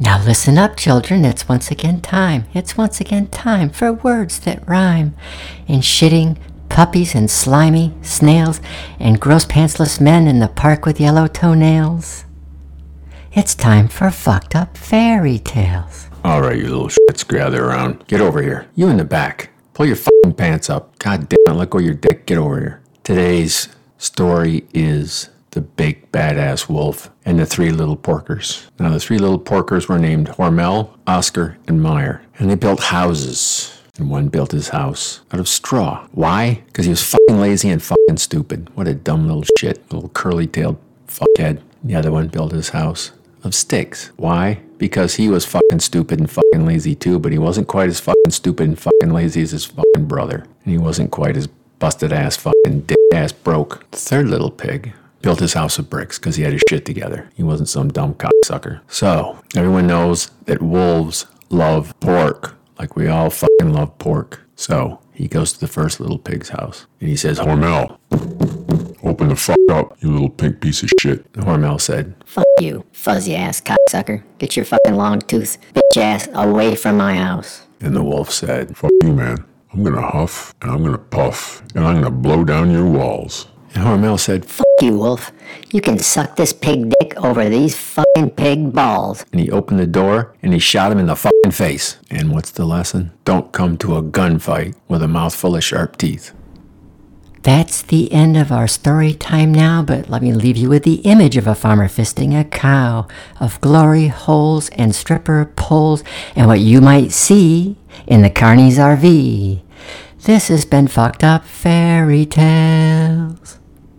Now listen up, children. It's once again time. It's once again time for words that rhyme. In shitting, puppies and slimy snails, and gross pantsless men in the park with yellow toenails. It's time for fucked up fairy tales. All right, you little shits, gather around. Get over here. You in the back. Pull your fucking pants up. God damn it, let go your dick. Get over here. Today's story is the big badass wolf and the three little porkers. Now, the three little porkers were named Hormel, Oscar, and Mayer, and they built houses. And one built his house out of straw. Why? Because he was fucking lazy and fucking stupid. What a dumb little shit, little curly tailed fuckhead. The other one built his house of sticks. Why? Because he was fucking stupid and fucking lazy too, but he wasn't quite as fucking stupid and fucking lazy as his fucking brother. And he wasn't quite as busted ass fucking dick ass broke. The third little pig built his house of bricks because he had his shit together. He wasn't some dumb cocksucker. So, everyone knows that wolves love pork, like we all fucking love pork. So, he goes to the first little pig's house and he says, Hormel, open the fuck up, you little pink piece of shit. Hormel said, Fuck you, fuzzy ass cocksucker. Get your fucking long tooth bitch ass away from my house. and the wolf said, Fuck you, man. I'm gonna huff and I'm gonna puff and I'm gonna blow down your walls. And Hormel said, Fuck you, wolf. You can suck this pig dick over these fucking pig balls. and he opened the door and he shot him in the fucking face. And what's the lesson? Don't come to a gunfight with a mouthful of sharp teeth. That's the end of our story time now, but let me leave you with the image of a farmer fisting a cow, of glory holes and stripper poles, and what you might see in the Carney's RV. This has been Fucked Up Fairy Tales.